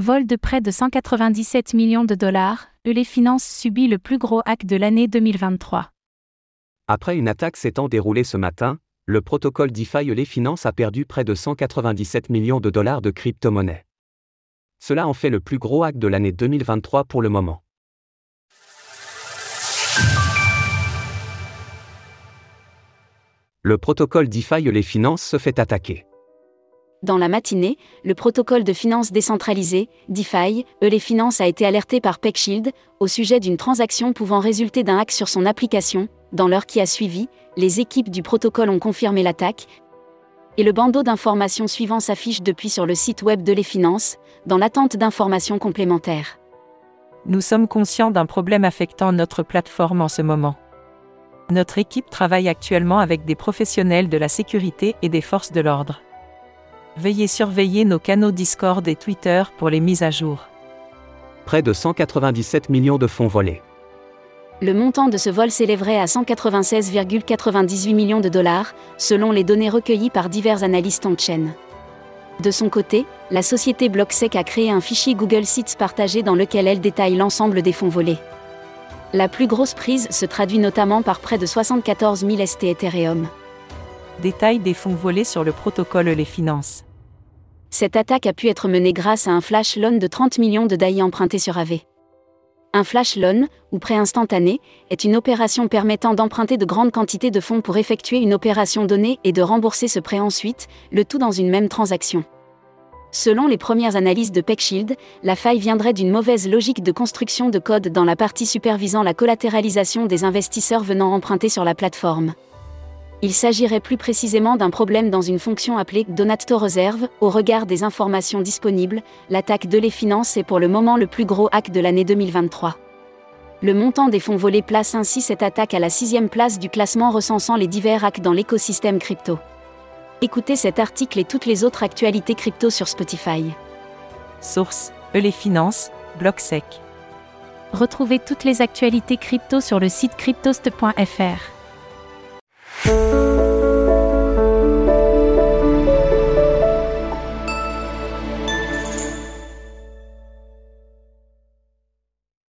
Vol de près de 197 millions de dollars, les Finances subit le plus gros hack de l'année 2023. Après une attaque s'étant déroulée ce matin, le protocole DeFi Les Finances a perdu près de 197 millions de dollars de crypto-monnaies. Cela en fait le plus gros hack de l'année 2023 pour le moment. Le protocole DeFi Les Finances se fait attaquer. Dans la matinée, le protocole de finances décentralisé, DeFi, les Finances a été alerté par PeckShield au sujet d'une transaction pouvant résulter d'un hack sur son application. Dans l'heure qui a suivi, les équipes du protocole ont confirmé l'attaque. Et le bandeau d'informations suivant s'affiche depuis sur le site web de les Finances, dans l'attente d'informations complémentaires. Nous sommes conscients d'un problème affectant notre plateforme en ce moment. Notre équipe travaille actuellement avec des professionnels de la sécurité et des forces de l'ordre. Veuillez surveiller nos canaux Discord et Twitter pour les mises à jour. Près de 197 millions de fonds volés. Le montant de ce vol s'élèverait à 196,98 millions de dollars, selon les données recueillies par divers analystes en chaîne. De son côté, la société BlockSec a créé un fichier Google Sheets partagé dans lequel elle détaille l'ensemble des fonds volés. La plus grosse prise se traduit notamment par près de 74 000 ST Ethereum. Détail des fonds volés sur le protocole Les Finances. Cette attaque a pu être menée grâce à un flash loan de 30 millions de DAI empruntés sur AV. Un flash loan, ou prêt instantané, est une opération permettant d'emprunter de grandes quantités de fonds pour effectuer une opération donnée et de rembourser ce prêt ensuite, le tout dans une même transaction. Selon les premières analyses de PeckShield, la faille viendrait d'une mauvaise logique de construction de code dans la partie supervisant la collatéralisation des investisseurs venant emprunter sur la plateforme. Il s'agirait plus précisément d'un problème dans une fonction appelée Donato Reserve. Au regard des informations disponibles, l'attaque de les finances est pour le moment le plus gros hack de l'année 2023. Le montant des fonds volés place ainsi cette attaque à la sixième place du classement recensant les divers hacks dans l'écosystème crypto. Écoutez cet article et toutes les autres actualités crypto sur Spotify. Source E les finances, BlockSec. Retrouvez toutes les actualités crypto sur le site cryptost.fr. Thank you.